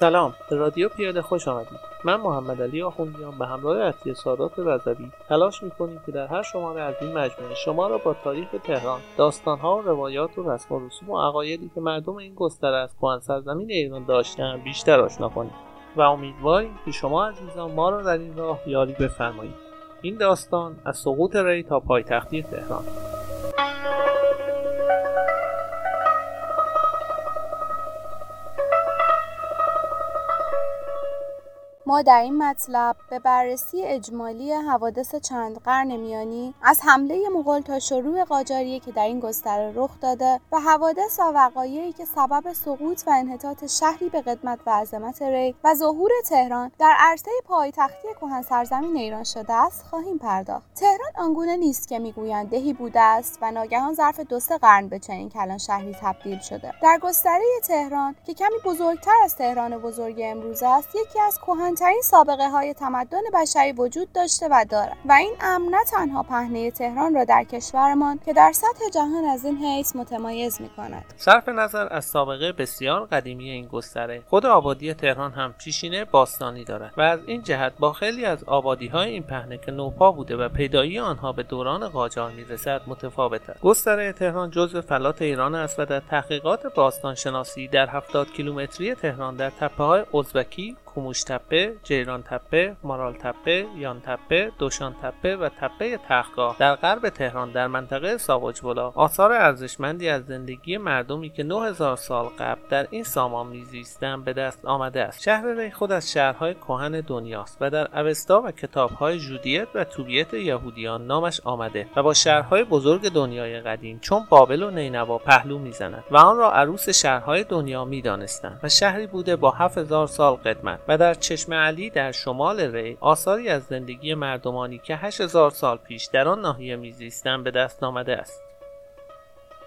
سلام به رادیو پیاده خوش آمدید. من محمد علی آخوندیان به همراه اطیه سادات رضوی تلاش می‌کنیم که در هر شماره از این مجموعه شما را با تاریخ تهران داستانها و روایات و رسم و رسوم و عقایدی که مردم این گستره از کهن سرزمین ایران داشتن بیشتر آشنا کنیم و امیدواریم که شما عزیزان ما را در این راه یاری بفرمایید. این داستان از سقوط ری تا پایتختی تهران. ما در این مطلب به بررسی اجمالی حوادث چند قرن میانی از حمله مغول تا شروع قاجاریه که در این گستره رخ داده و حوادث و وقایعی که سبب سقوط و انحطاط شهری به قدمت و عظمت ری و ظهور تهران در عرصه پایتختی کهن سرزمین ایران شده است خواهیم پرداخت. تهران آنگونه نیست که می‌گویند دهی بوده است و ناگهان ظرف دو سه قرن به چنین کلان شهری تبدیل شده. در گستره تهران که کمی بزرگتر از تهران بزرگ امروز است یکی از کهن این سابقه های تمدن بشری وجود داشته و دارد. و این امر نه تنها پهنه تهران را در کشورمان که در سطح جهان از این حیث متمایز می کند صرف نظر از سابقه بسیار قدیمی این گستره خود آبادی تهران هم پیشینه باستانی دارد و از این جهت با خیلی از آبادی های این پهنه که نوپا بوده و پیدایی آنها به دوران قاجار می‌رسد متفاوت است. گستره تهران جزو فلات ایران است و در تحقیقات باستان شناسی در 70 کیلومتری تهران در تپه های ازبکی کوموش تپه، جیران تپه، مارال تپه، یان تپه، دوشان تپه و تپه تختگاه در غرب تهران در منطقه ساواجولا آثار ارزشمندی از زندگی مردمی که 9000 سال قبل در این سامان میزیستند به دست آمده است. شهر ری خود از شهرهای کهن دنیاست و در اوستا و کتابهای جودیت و توبیت یهودیان نامش آمده و با شهرهای بزرگ دنیای قدیم چون بابل و نینوا پهلو می‌زند و آن را عروس شهرهای دنیا می‌دانستند و شهری بوده با 7000 سال قدمت و در چشم علی در شمال ری آثاری از زندگی مردمانی که 8000 سال پیش در آن ناحیه میزیستند به دست آمده است.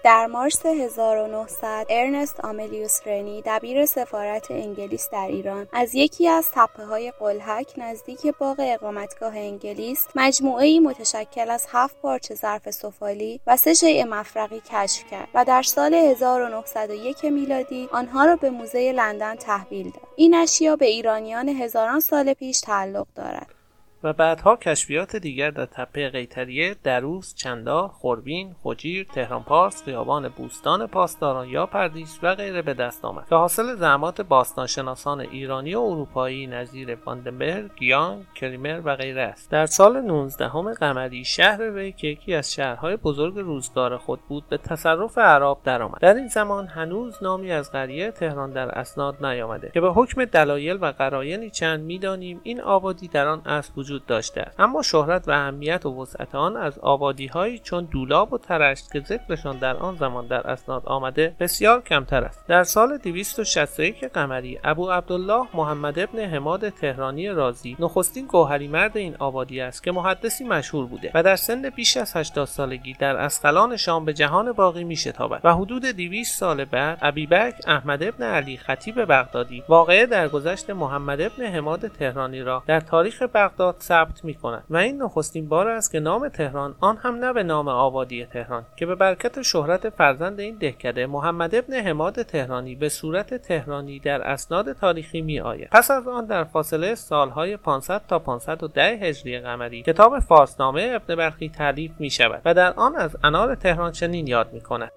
در مارس 1900 ارنست آملیوس رنی دبیر سفارت انگلیس در ایران از یکی از تپه های قلحک نزدیک باغ اقامتگاه انگلیس مجموعه متشکل از هفت پارچه ظرف سفالی و سه شیء مفرقی کشف کرد و در سال 1901 میلادی آنها را به موزه لندن تحویل داد. این اشیا به ایرانیان هزاران سال پیش تعلق دارد. و بعدها کشفیات دیگر در تپه قیتریه، دروس، چندا، خوربین، خجیر، تهران پارس، خیابان بوستان پاسداران یا پردیس و غیره به دست آمد که حاصل زحمات باستانشناسان ایرانی و اروپایی نظیر واندنبرگ، گیان، کریمر و غیره است. در سال 19 قمری شهر ری که یکی از شهرهای بزرگ روزگار خود بود به تصرف عرب درآمد. در این زمان هنوز نامی از قریه تهران در اسناد نیامده که به حکم دلایل و قرایانی چند می‌دانیم این آبادی در آن اصل وجود داشته. اما شهرت و اهمیت و وسعت آن از آبادیهایی چون دولاب و ترشت که ذکرشان در آن زمان در اسناد آمده بسیار کمتر است. در سال 261 قمری ابو عبدالله محمد ابن حماد تهرانی رازی نخستین گوهری مرد این آبادی است که محدثی مشهور بوده و در سن بیش از 80 سالگی در اسقلان شام به جهان باقی می شتابد و حدود 200 سال بعد ابیبک احمد ابن علی خطیب بغدادی واقعه در گذشت محمد ابن حماد تهرانی را در تاریخ بغداد ثبت می کند و این نخستین بار است که نام تهران آن هم نه به نام آبادی تهران که به برکت شهرت فرزند این دهکده محمد ابن حماد تهرانی به صورت تهرانی در اسناد تاریخی می آید پس از آن در فاصله سالهای 500 تا 510 هجری قمری کتاب فارسنامه ابن برخی تعلیف می شود و در آن از انار تهران چنین یاد می کند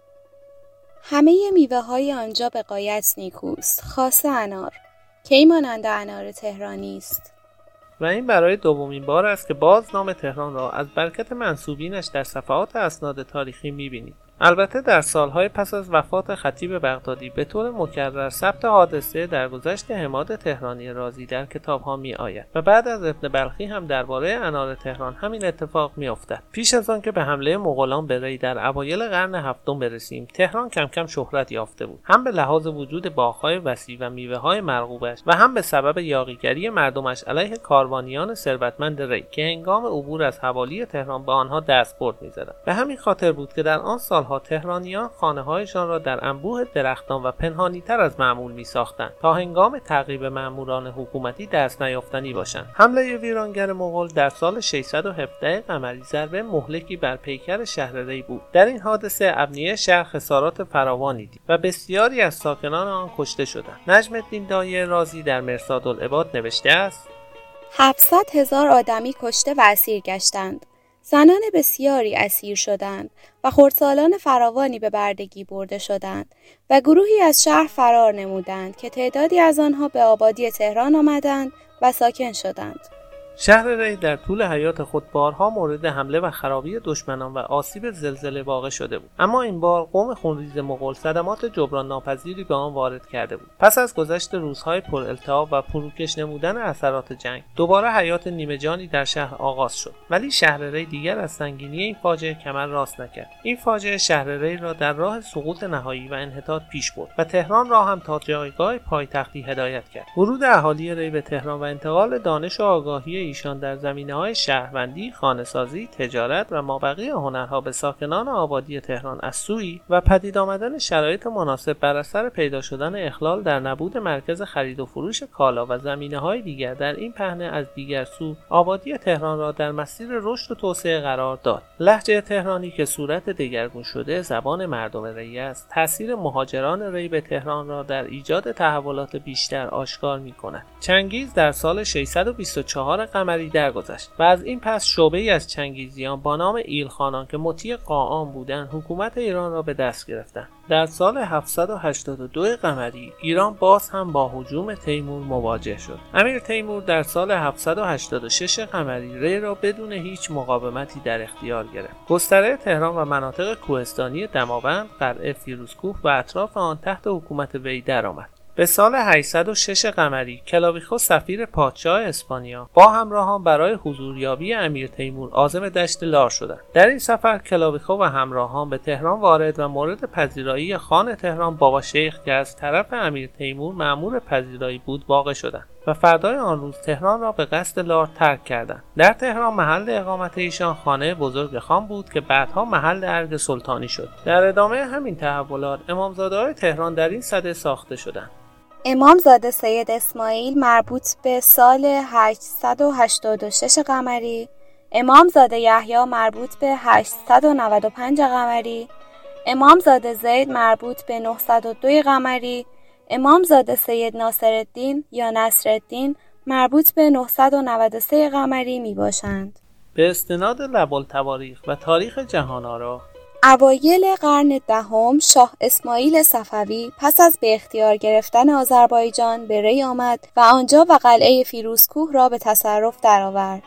همه میوه های آنجا به قایت نیکوست خاصه انار. کی مانند انار تهرانی است؟ و این برای دومین بار است که باز نام تهران را از برکت منصوبینش در صفحات اسناد تاریخی می‌بینید. البته در سالهای پس از وفات خطیب بغدادی به طور مکرر ثبت حادثه در گذشت حماد تهرانی رازی در کتابها می آید و بعد از ابن بلخی هم درباره انار تهران همین اتفاق می افتد. پیش از آنکه به حمله مغولان به در اوایل قرن هفتم برسیم تهران کم کم شهرت یافته بود هم به لحاظ وجود باغهای وسیع و میوه های مرغوبش و هم به سبب یاغیگری مردمش علیه کاروانیان ثروتمند ری که هنگام عبور از حوالی تهران به آنها دستبرد می‌زدند به همین خاطر بود که در آن سال سالها تهرانیان خانه هایشان را در انبوه درختان و پنهانیتر از معمول می ساختند تا هنگام تعقیب ماموران حکومتی دست نیافتنی باشند. حمله ویرانگر مغول در سال 617 قمری ضربه مهلکی بر پیکر شهر ری بود. در این حادثه ابنیه شهر خسارات فراوانی دید و بسیاری از ساکنان آن کشته شدند. نجم الدین دایه رازی در مرصاد العباد نوشته است 700 هزار آدمی کشته و اسیر گشتند. زنان بسیاری اسیر شدند و خردسالان فراوانی به بردگی برده شدند و گروهی از شهر فرار نمودند که تعدادی از آنها به آبادی تهران آمدند و ساکن شدند. شهر ری در طول حیات خود بارها مورد حمله و خرابی دشمنان و آسیب زلزله واقع شده بود. اما این بار قوم خونریز مغول صدمات جبران ناپذیری به آن وارد کرده بود. پس از گذشت روزهای پر التهاب و فروکش نمودن اثرات جنگ دوباره حیات نیمه جانی در شهر آغاز شد. ولی شهر ری دیگر از سنگینی این فاجعه کمر راست نکرد. این فاجعه شهر ری را در راه سقوط نهایی و انحطاط پیش برد و تهران را هم تا جایگاه پایتختی هدایت کرد. ورود اهالی ری به تهران و انتقال دانش و آگاهی ایشان در زمینه های شهروندی، خانهسازی، تجارت و مابقی هنرها به ساکنان آبادی تهران از سوی و پدید آمدن شرایط مناسب بر اثر پیدا شدن اخلال در نبود مرکز خرید و فروش کالا و زمینه های دیگر در این پهنه از دیگر سو آبادی تهران را در مسیر رشد و توسعه قرار داد. لحجه تهرانی که صورت دگرگون شده زبان مردم ری است. تاثیر مهاجران ری به تهران را در ایجاد تحولات بیشتر آشکار می کند چنگیز در سال 624 قمری درگذشت و از این پس شعبه ای از چنگیزیان با نام ایلخانان که مطیع قاآن بودند حکومت ایران را به دست گرفتند. در سال 782 قمری ایران باز هم با حجوم تیمور مواجه شد. امیر تیمور در سال 786 قمری ری را بدون هیچ مقاومتی در اختیار گرفت. گستره تهران و مناطق کوهستانی دماوند قلعه فیروزکوه و اطراف آن تحت حکومت وی درآمد. به سال 806 قمری کلاویخو سفیر پادشاه اسپانیا با همراهان برای حضوریابی امیر تیمور عازم دشت لار شدند. در این سفر کلاویخو و همراهان به تهران وارد و مورد پذیرایی خان تهران بابا شیخ که از طرف امیر تیمور معمور پذیرایی بود واقع شدند و فردای آن روز تهران را به قصد لار ترک کردند. در تهران محل اقامت ایشان خانه بزرگ خان بود که بعدها محل ارگ سلطانی شد. در ادامه همین تحولات امامزاده های تهران در این صده ساخته شدند. امامزاده سید اسماعیل مربوط به سال 886 قمری. امامزاده یحیی مربوط به 895 قمری. امامزاده زید مربوط به 902 قمری. امامزاده سید ناصرالدین یا نصرالدین مربوط به 993 قمری می باشند. به استناد لبالتواریخ و تاریخ جهان آرا اوایل قرن دهم شاه اسماعیل صفوی پس از به اختیار گرفتن آذربایجان به ری آمد و آنجا و قلعه فیروزکوه را به تصرف درآورد.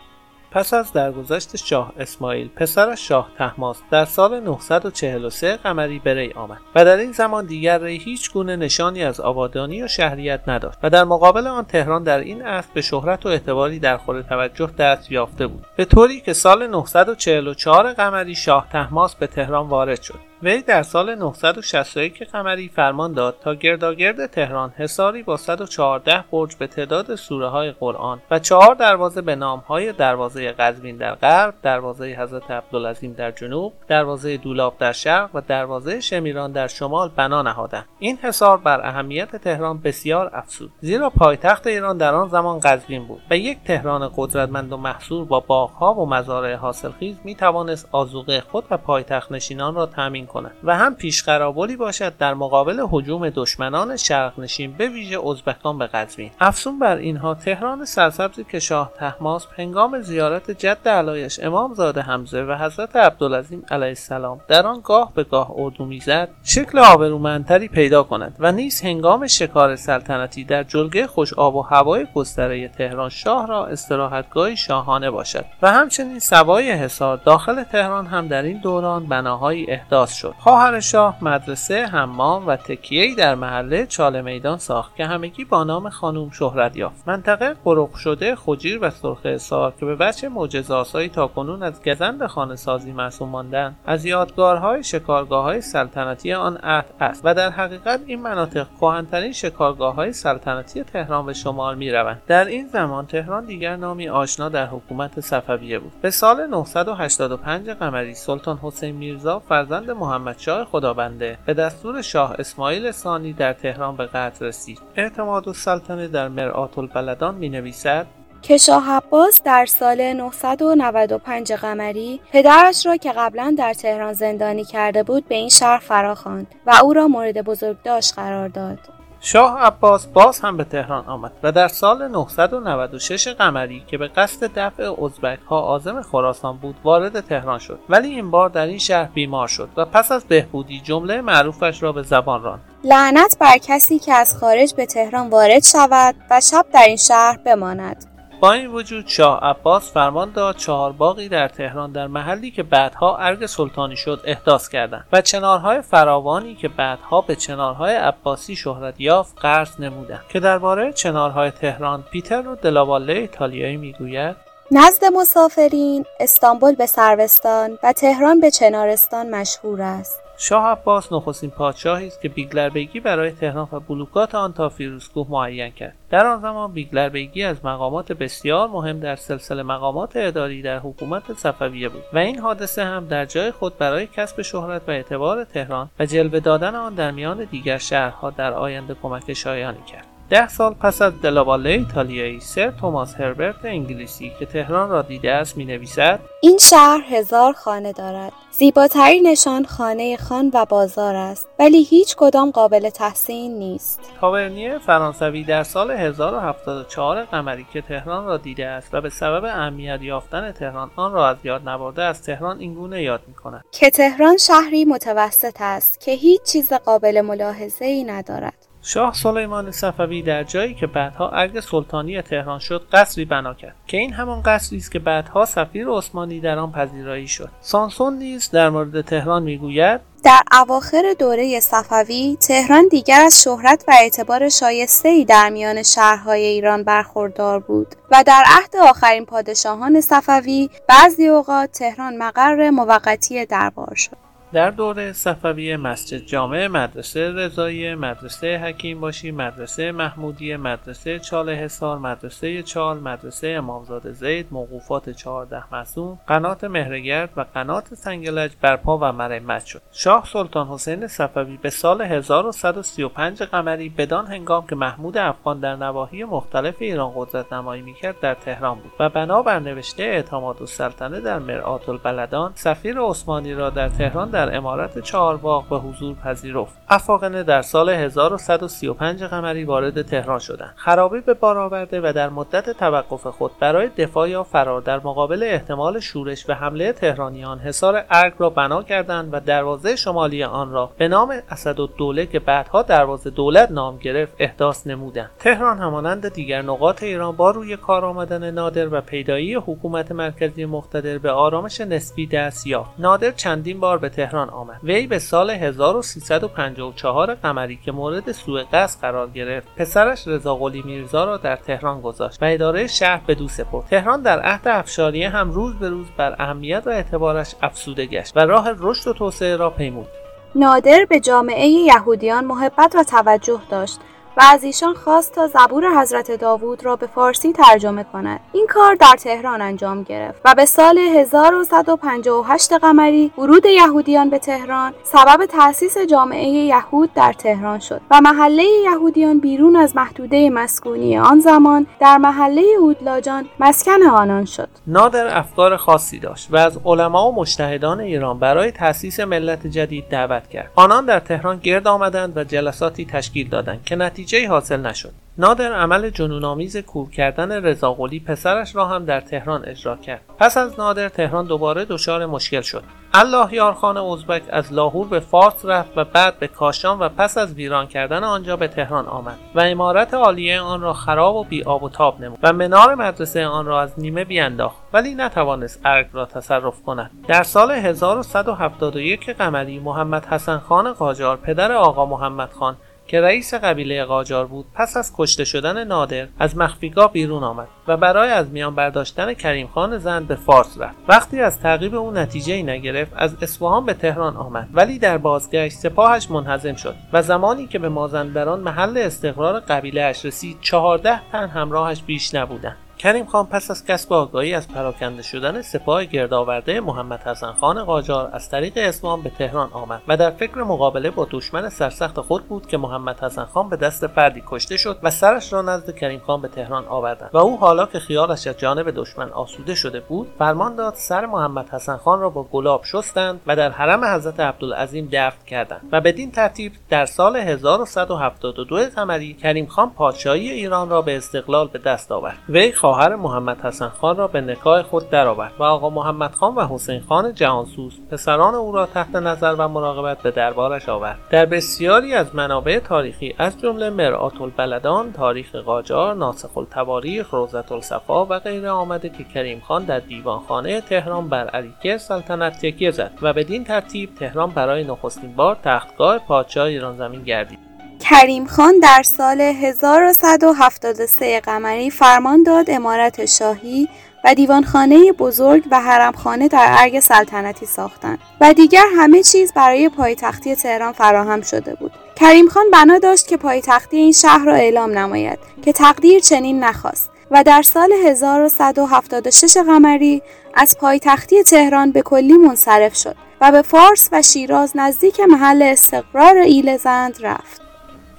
پس از درگذشت شاه اسماعیل پسرش شاه تحماس در سال 943 قمری به آمد و در این زمان دیگر ری هیچ گونه نشانی از آبادانی و شهریت نداشت و در مقابل آن تهران در این عصر به شهرت و اعتباری در خور توجه دست یافته بود. به طوری که سال 944 قمری شاه تحماس به تهران وارد شد. وی در سال 961 قمری فرمان داد تا گرداگرد تهران حصاری با 114 برج به تعداد سوره های قرآن و چهار دروازه به نام های دروازه قزوین در غرب، دروازه حضرت عبدالعظیم در جنوب، دروازه دولاب در شرق و دروازه شمیران در شمال بنا نهادند. این حصار بر اهمیت تهران بسیار افزود زیرا پایتخت ایران در آن زمان قزوین بود و یک تهران قدرتمند و محصور با باغها و مزارع حاصلخیز می توانست آذوقه خود و پایتخت نشینان را تامین و هم پیشقرابلی باشد در مقابل حجوم دشمنان شرق نشین به ویژه ازبکان به قزوین. افزون بر اینها تهران سرسبزی که شاه تحماس هنگام زیارت جد علایش امامزاده حمزه و حضرت عبدالعظیم علیه السلام در آن گاه به گاه اردو می‌زد شکل آبرومندتری پیدا کند و نیز هنگام شکار سلطنتی در جلگه خوش آب و هوای گستره تهران شاه را استراحتگاهی شاهانه باشد. و همچنین سوای حصار داخل تهران هم در این دوران بناهایی احداث شد. خواهر شاه مدرسه حمام و تکیه‌ای در محله چاله میدان ساخت که همگی با نام خانوم شهرت یافت. منطقه قرق شده خجیر و سرخ سار که به بچه معجزه‌آسایی تاکنون از گزند خانه سازی معصوم ماندن از یادگارهای شکارگاه‌های سلطنتی آن عهد است و در حقیقت این مناطق کهن‌ترین شکارگاه‌های سلطنتی تهران به شمار می‌روند. در این زمان تهران دیگر نامی آشنا در حکومت صفویه بود. به سال 985 قمری سلطان حسین میرزا فرزند محمدشاه خدابنده به دستور شاه اسماعیل ثانی در تهران به قتل رسید اعتماد السلطنه در مرآت البلدان می نویسد که شاه عباس در سال 995 قمری پدرش را که قبلا در تهران زندانی کرده بود به این شهر فراخواند و او را مورد بزرگداشت قرار داد. شاه عباس باز هم به تهران آمد و در سال 996 قمری که به قصد دفع ازبک ها آزم خراسان بود وارد تهران شد. ولی این بار در این شهر بیمار شد و پس از بهبودی جمله معروفش را به زبان راند. لعنت بر کسی که از خارج به تهران وارد شود و شب در این شهر بماند. با این وجود شاه عباس فرمان داد چهارباغی در تهران در محلی که بعدها ارگ سلطانی شد احداث کردند و چنارهای فراوانی که بعدها به چنارهای عباسی شهرت یافت غرس نمودند که درباره چنارهای تهران پیترو دلاواله ایتالیایی می‌گوید. نزد مسافرین استانبول به سروستان و تهران به چنارستان مشهور است. شاه عباس نخستین پادشاهی است که بیگلر بیگی برای تهران و بلوکات آن تا فیروزکوه معین کرد. در آن زمان بیگلر بیگی از مقامات بسیار مهم در سلسله مقامات اداری در حکومت صفویه بود و این حادثه هم در جای خود برای کسب شهرت و اعتبار تهران و جلوه دادن آن در میان دیگر شهرها در آینده کمک شایانی کرد. ده سال پس از دلاواله ایتالیایی سر توماس هربرت انگلیسی که تهران را دیده است می نویسد این شهر هزار خانه دارد. زیباترینشان خانه خان و بازار است ولی هیچ کدام قابل تحسین نیست. تاورنیه فرانسوی در سال 1074 قمری که تهران را دیده است و به سبب اهمیت یافتن تهران آن را از یاد نبرده از تهران اینگونه یاد می کند که تهران شهری متوسط است که هیچ چیز قابل ملاحظه ای ندارد. شاه سلیمان صفوی در جایی که بعدها ارگ سلطانی تهران شد قصری بنا کرد که این همان قصری است که بعدها سفیر عثمانی در آن پذیرایی شد. سانسون نیز در مورد تهران می‌گوید در اواخر دوره صفوی تهران دیگر از شهرت و اعتبار شایسته ای در میان شهرهای ایران برخوردار بود و در عهد آخرین پادشاهان صفوی بعضی اوقات تهران مقر موقتی دربار شد. در دوره صفوی مسجد جامع مدرسه رضایی مدرسه حکیم باشی مدرسه محمودی مدرسه چاله حصار مدرسه چال مدرسه امامزاده زید موقوفات چهارده مسون قنات مهرگرد و قنات سنگلج برپا و مرمت شد. شاه سلطان حسین صفوی به سال 1135 قمری بدان هنگام که محمود افغان در نواحی مختلف ایران قدرت نمایی می‌کرد در تهران بود و بنابر نوشته اعتماد السلطنه در مرآت البلدان سفیر عثمانی را در تهران در امارت چهارباغ به حضور پذیرفت. افاقنه در سال 1135 قمری وارد تهران شدند. خرابی به بار آورده و در مدت توقف خود برای دفاع یا فرار در مقابل احتمال شورش و حمله تهرانیان حصار ارگ را بنا کردند و دروازه شمالی آن را به نام اسدالدوله که بعدها دروازه دولت نام گرفت احداث نمودند. تهران همانند دیگر نقاط ایران با روی کار آمدن نادر و پیدایی حکومت مرکزی مقتدر به آرامش نسبی دست یافت. نادر چندین بار به آمد. وی به سال 1354 قمری که مورد سوء قصد قرار گرفت پسرش رضا قلی میرزا را در تهران گذاشت و اداره شهر به دو سپرد. تهران در عهد افشاریه هم روز به روز بر اهمیت و اعتبارش افسوده گشت و راه رشد و توسعه را پیمود. نادر به جامعه یهودیان محبت و توجه داشت. و از ایشان خواست تا زبور حضرت داوود را به فارسی ترجمه کند. این کار در تهران انجام گرفت و به سال 1158 قمری ورود یهودیان به تهران سبب تأسیس جامعه یهود در تهران شد و محله یهودیان بیرون از محدوده مسکونی آن زمان در محله اودلاجان مسکن آنان شد. نادر افکار خاصی داشت و از علما و مجتهدان ایران برای تأسیس ملت جدید دعوت کرد. آنان در تهران گرد آمدند و جلساتی تشکیل دادند که نتیجه نتیجه حاصل نشد. نادر عمل جنونآمیز کور کردن رضاقلی پسرش را هم در تهران اجرا کرد. پس از نادر تهران دوباره دچار مشکل شد. الله یارخان ازبک از لاهور به فارس رفت و بعد به کاشان و پس از ویران کردن آنجا به تهران آمد و امارت عالیه آن را خراب و بی آب و تاب نمود و منار مدرسه آن را از نیمه بیانداخت ولی نتوانست ارگ را تصرف کند. در سال 1171 قمری محمد حسن خان قاجار پدر آقا محمد خان که رئیس قبیله قاجار بود پس از کشته شدن نادر از مخفیگاه بیرون آمد و برای از میان برداشتن کریم خان زند به فارس رفت. وقتی از تعقیب او نتیجه ای نگرفت از اصفهان به تهران آمد. ولی در بازگشت سپاهش منهزم شد و زمانی که به مازندران محل استقرار قبیله اش رسید چهارده تن همراهش بیش نبودند. کریم خان پس از کسب آگاهی از پراکنده شدن سپاه گردآورده محمد حسن خان قاجار از طریق اسمان به تهران آمد و در فکر مقابله با دشمن سرسخت خود بود که محمد حسن خان به دست فردی کشته شد و سرش را نزد کریم خان به تهران آوردند و او حالا که خیالش از جانب دشمن آسوده شده بود فرمان داد سر محمد حسن خان را با گلاب شستند و در حرم حضرت عبدالعظیم دفن کردند و بدین ترتیب در سال 1172 قمری کریم خان پادشاهی ایران را به استقلال به دست آورد. وی خواهر محمد حسن خان را به نکاح خود درآورد و آقا محمد خان و حسین خان جهانسوز پسران او را تحت نظر و مراقبت به دربارش آورد. در بسیاری از منابع تاریخی از جمله مرآت البلدان تاریخ قاجار ناسخ التواریخ روزت الصفا و غیره آمده که کریم خان در دیوانخانه تهران بر علیکه سلطنت تکیه زد و بدین ترتیب تهران برای نخستین بار تختگاه پادشاه ایران زمین گردید. کریم خان در سال 1173 قمری فرمان داد امارت شاهی و دیوانخانه بزرگ و حرمخانه در ارگ سلطنتی ساختند و دیگر همه چیز برای پایتختی تهران فراهم شده بود. کریم خان بنا داشت که پایتختی این شهر را اعلام نماید که تقدیر چنین نخواست و در سال 1176 قمری از پایتختی تهران به کلی منصرف شد و به فارس و شیراز نزدیک محل استقرار ایل زند رفت.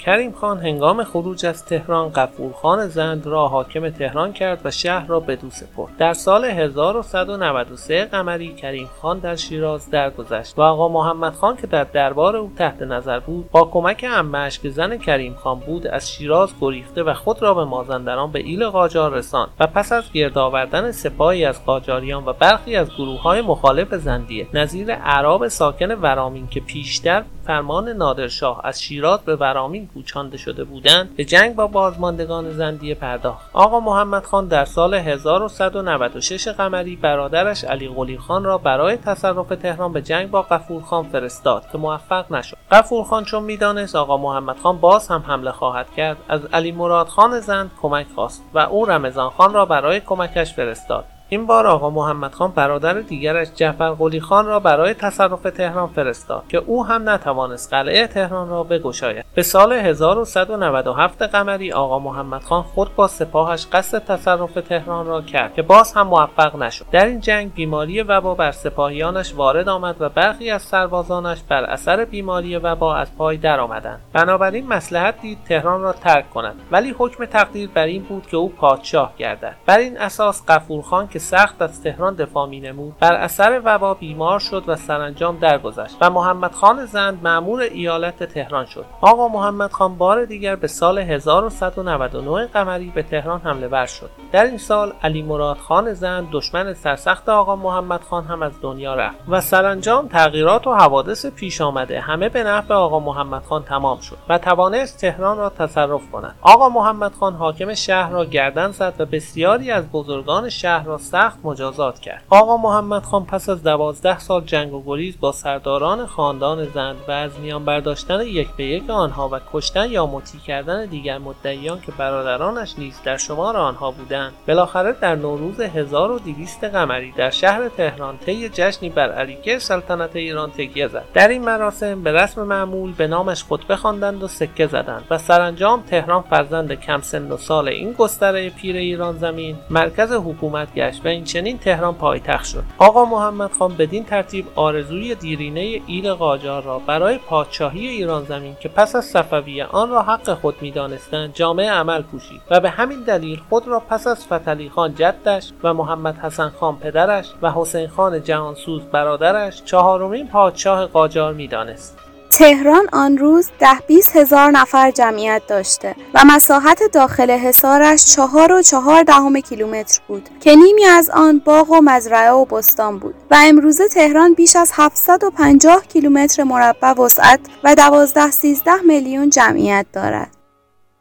کریم خان هنگام خروج از تهران قفورخان زند را حاکم تهران کرد و شهر را به دو سپرد. در سال 1193 قمری کریم خان در شیراز درگذشت و آقا محمد خان که در دربار او تحت نظر بود با کمک امهش که زن کریم خان بود از شیراز گریخته و خود را به مازندران به ایل قاجار رساند و پس از گرد آوردن سپاهی از قاجاریان و برخی از گروه های مخالف زندیه نظیر عرب ساکن ورامین که پیشتر فرمان نادرشاه از شیراز به ورامین کوچانده شده بودند به جنگ با بازماندگان زندیه پرداخت. آقا محمد خان در سال 1196 قمری برادرش علی قلی خان را برای تصرف تهران به جنگ با قفور خان فرستاد که موفق نشد. قفور خان چون می‌دانست آقا محمد خان باز هم حمله خواهد کرد از علی مراد خان زند کمک خواست و او رمضان خان را برای کمکش فرستاد. این بار آقا محمد خان برادر دیگرش جعفر قلی خان را برای تصرف تهران فرستاد که او هم نتوانست قلعه تهران را بگشاید. به سال 1197 قمری آقا محمد خان خود با سپاهش قصد تصرف تهران را کرد که باز هم موفق نشد. در این جنگ بیماری وبا بر سپاهیانش وارد آمد و برخی از سربازانش بر اثر بیماری وبا از پای درآمدند بنابراین مسلحت دید تهران را ترک کند. ولی حکم تقدیر بر این بود که او پادشاه گردد. بر این اساس قفورخان که سخت از تهران دفاع می نمود بر اثر وبا بیمار شد و سرانجام درگذشت و محمد خان زند معمور ایالت تهران شد. آقا محمد خان بار دیگر به سال 1199 قمری به تهران حمله ور شد. در این سال علی مراد خان زند دشمن سرسخت آقا محمد خان هم از دنیا رفت و سرانجام تغییرات و حوادث پیش آمده همه به نفع آقا محمد خان تمام شد و توانست تهران را تصرف کند. آقا محمد خان حاکم شهر را گردن زد و بسیاری از بزرگان شهر را سخت مجازات کرد. آقا محمد خان پس از دوازده سال جنگ و گریز با سرداران خاندان زند و از میان برداشتن یک به یک آنها و کشتن یا مطیع کردن دیگر مدعیان که برادرانش نیز در شمار آنها بودند. بالاخره در نوروز 1200 قمری در شهر تهران طی جشنی بر علیکه سلطنت ایران تکیه زد. در این مراسم به رسم معمول به نامش خطبه خواندند و سکه زدند و سرانجام تهران فرزند کم سن و سال این گستره پیر ایران زمین مرکز حکومت گشت. و این چنین تهران پایتخت شد. آقا محمد خان بدین ترتیب آرزوی دیرینه ایل قاجار را برای پادشاهی ایران زمین که پس از صفویه آن را حق خود می‌دانستند جامعه عمل پوشید و به همین دلیل خود را پس از فتلی خان جدش و محمد حسن خان پدرش و حسین خان جهانسوز برادرش چهارمین پادشاه قاجار می‌دانست. تهران آن روز ده بیس هزار نفر جمعیت داشته و مساحت داخل حصارش چهار و چهار دهم کیلومتر بود که نیمی از آن باغ و مزرعه و بستان بود و امروزه تهران بیش از 750 کیلومتر مربع وسعت و 12 13 میلیون جمعیت دارد.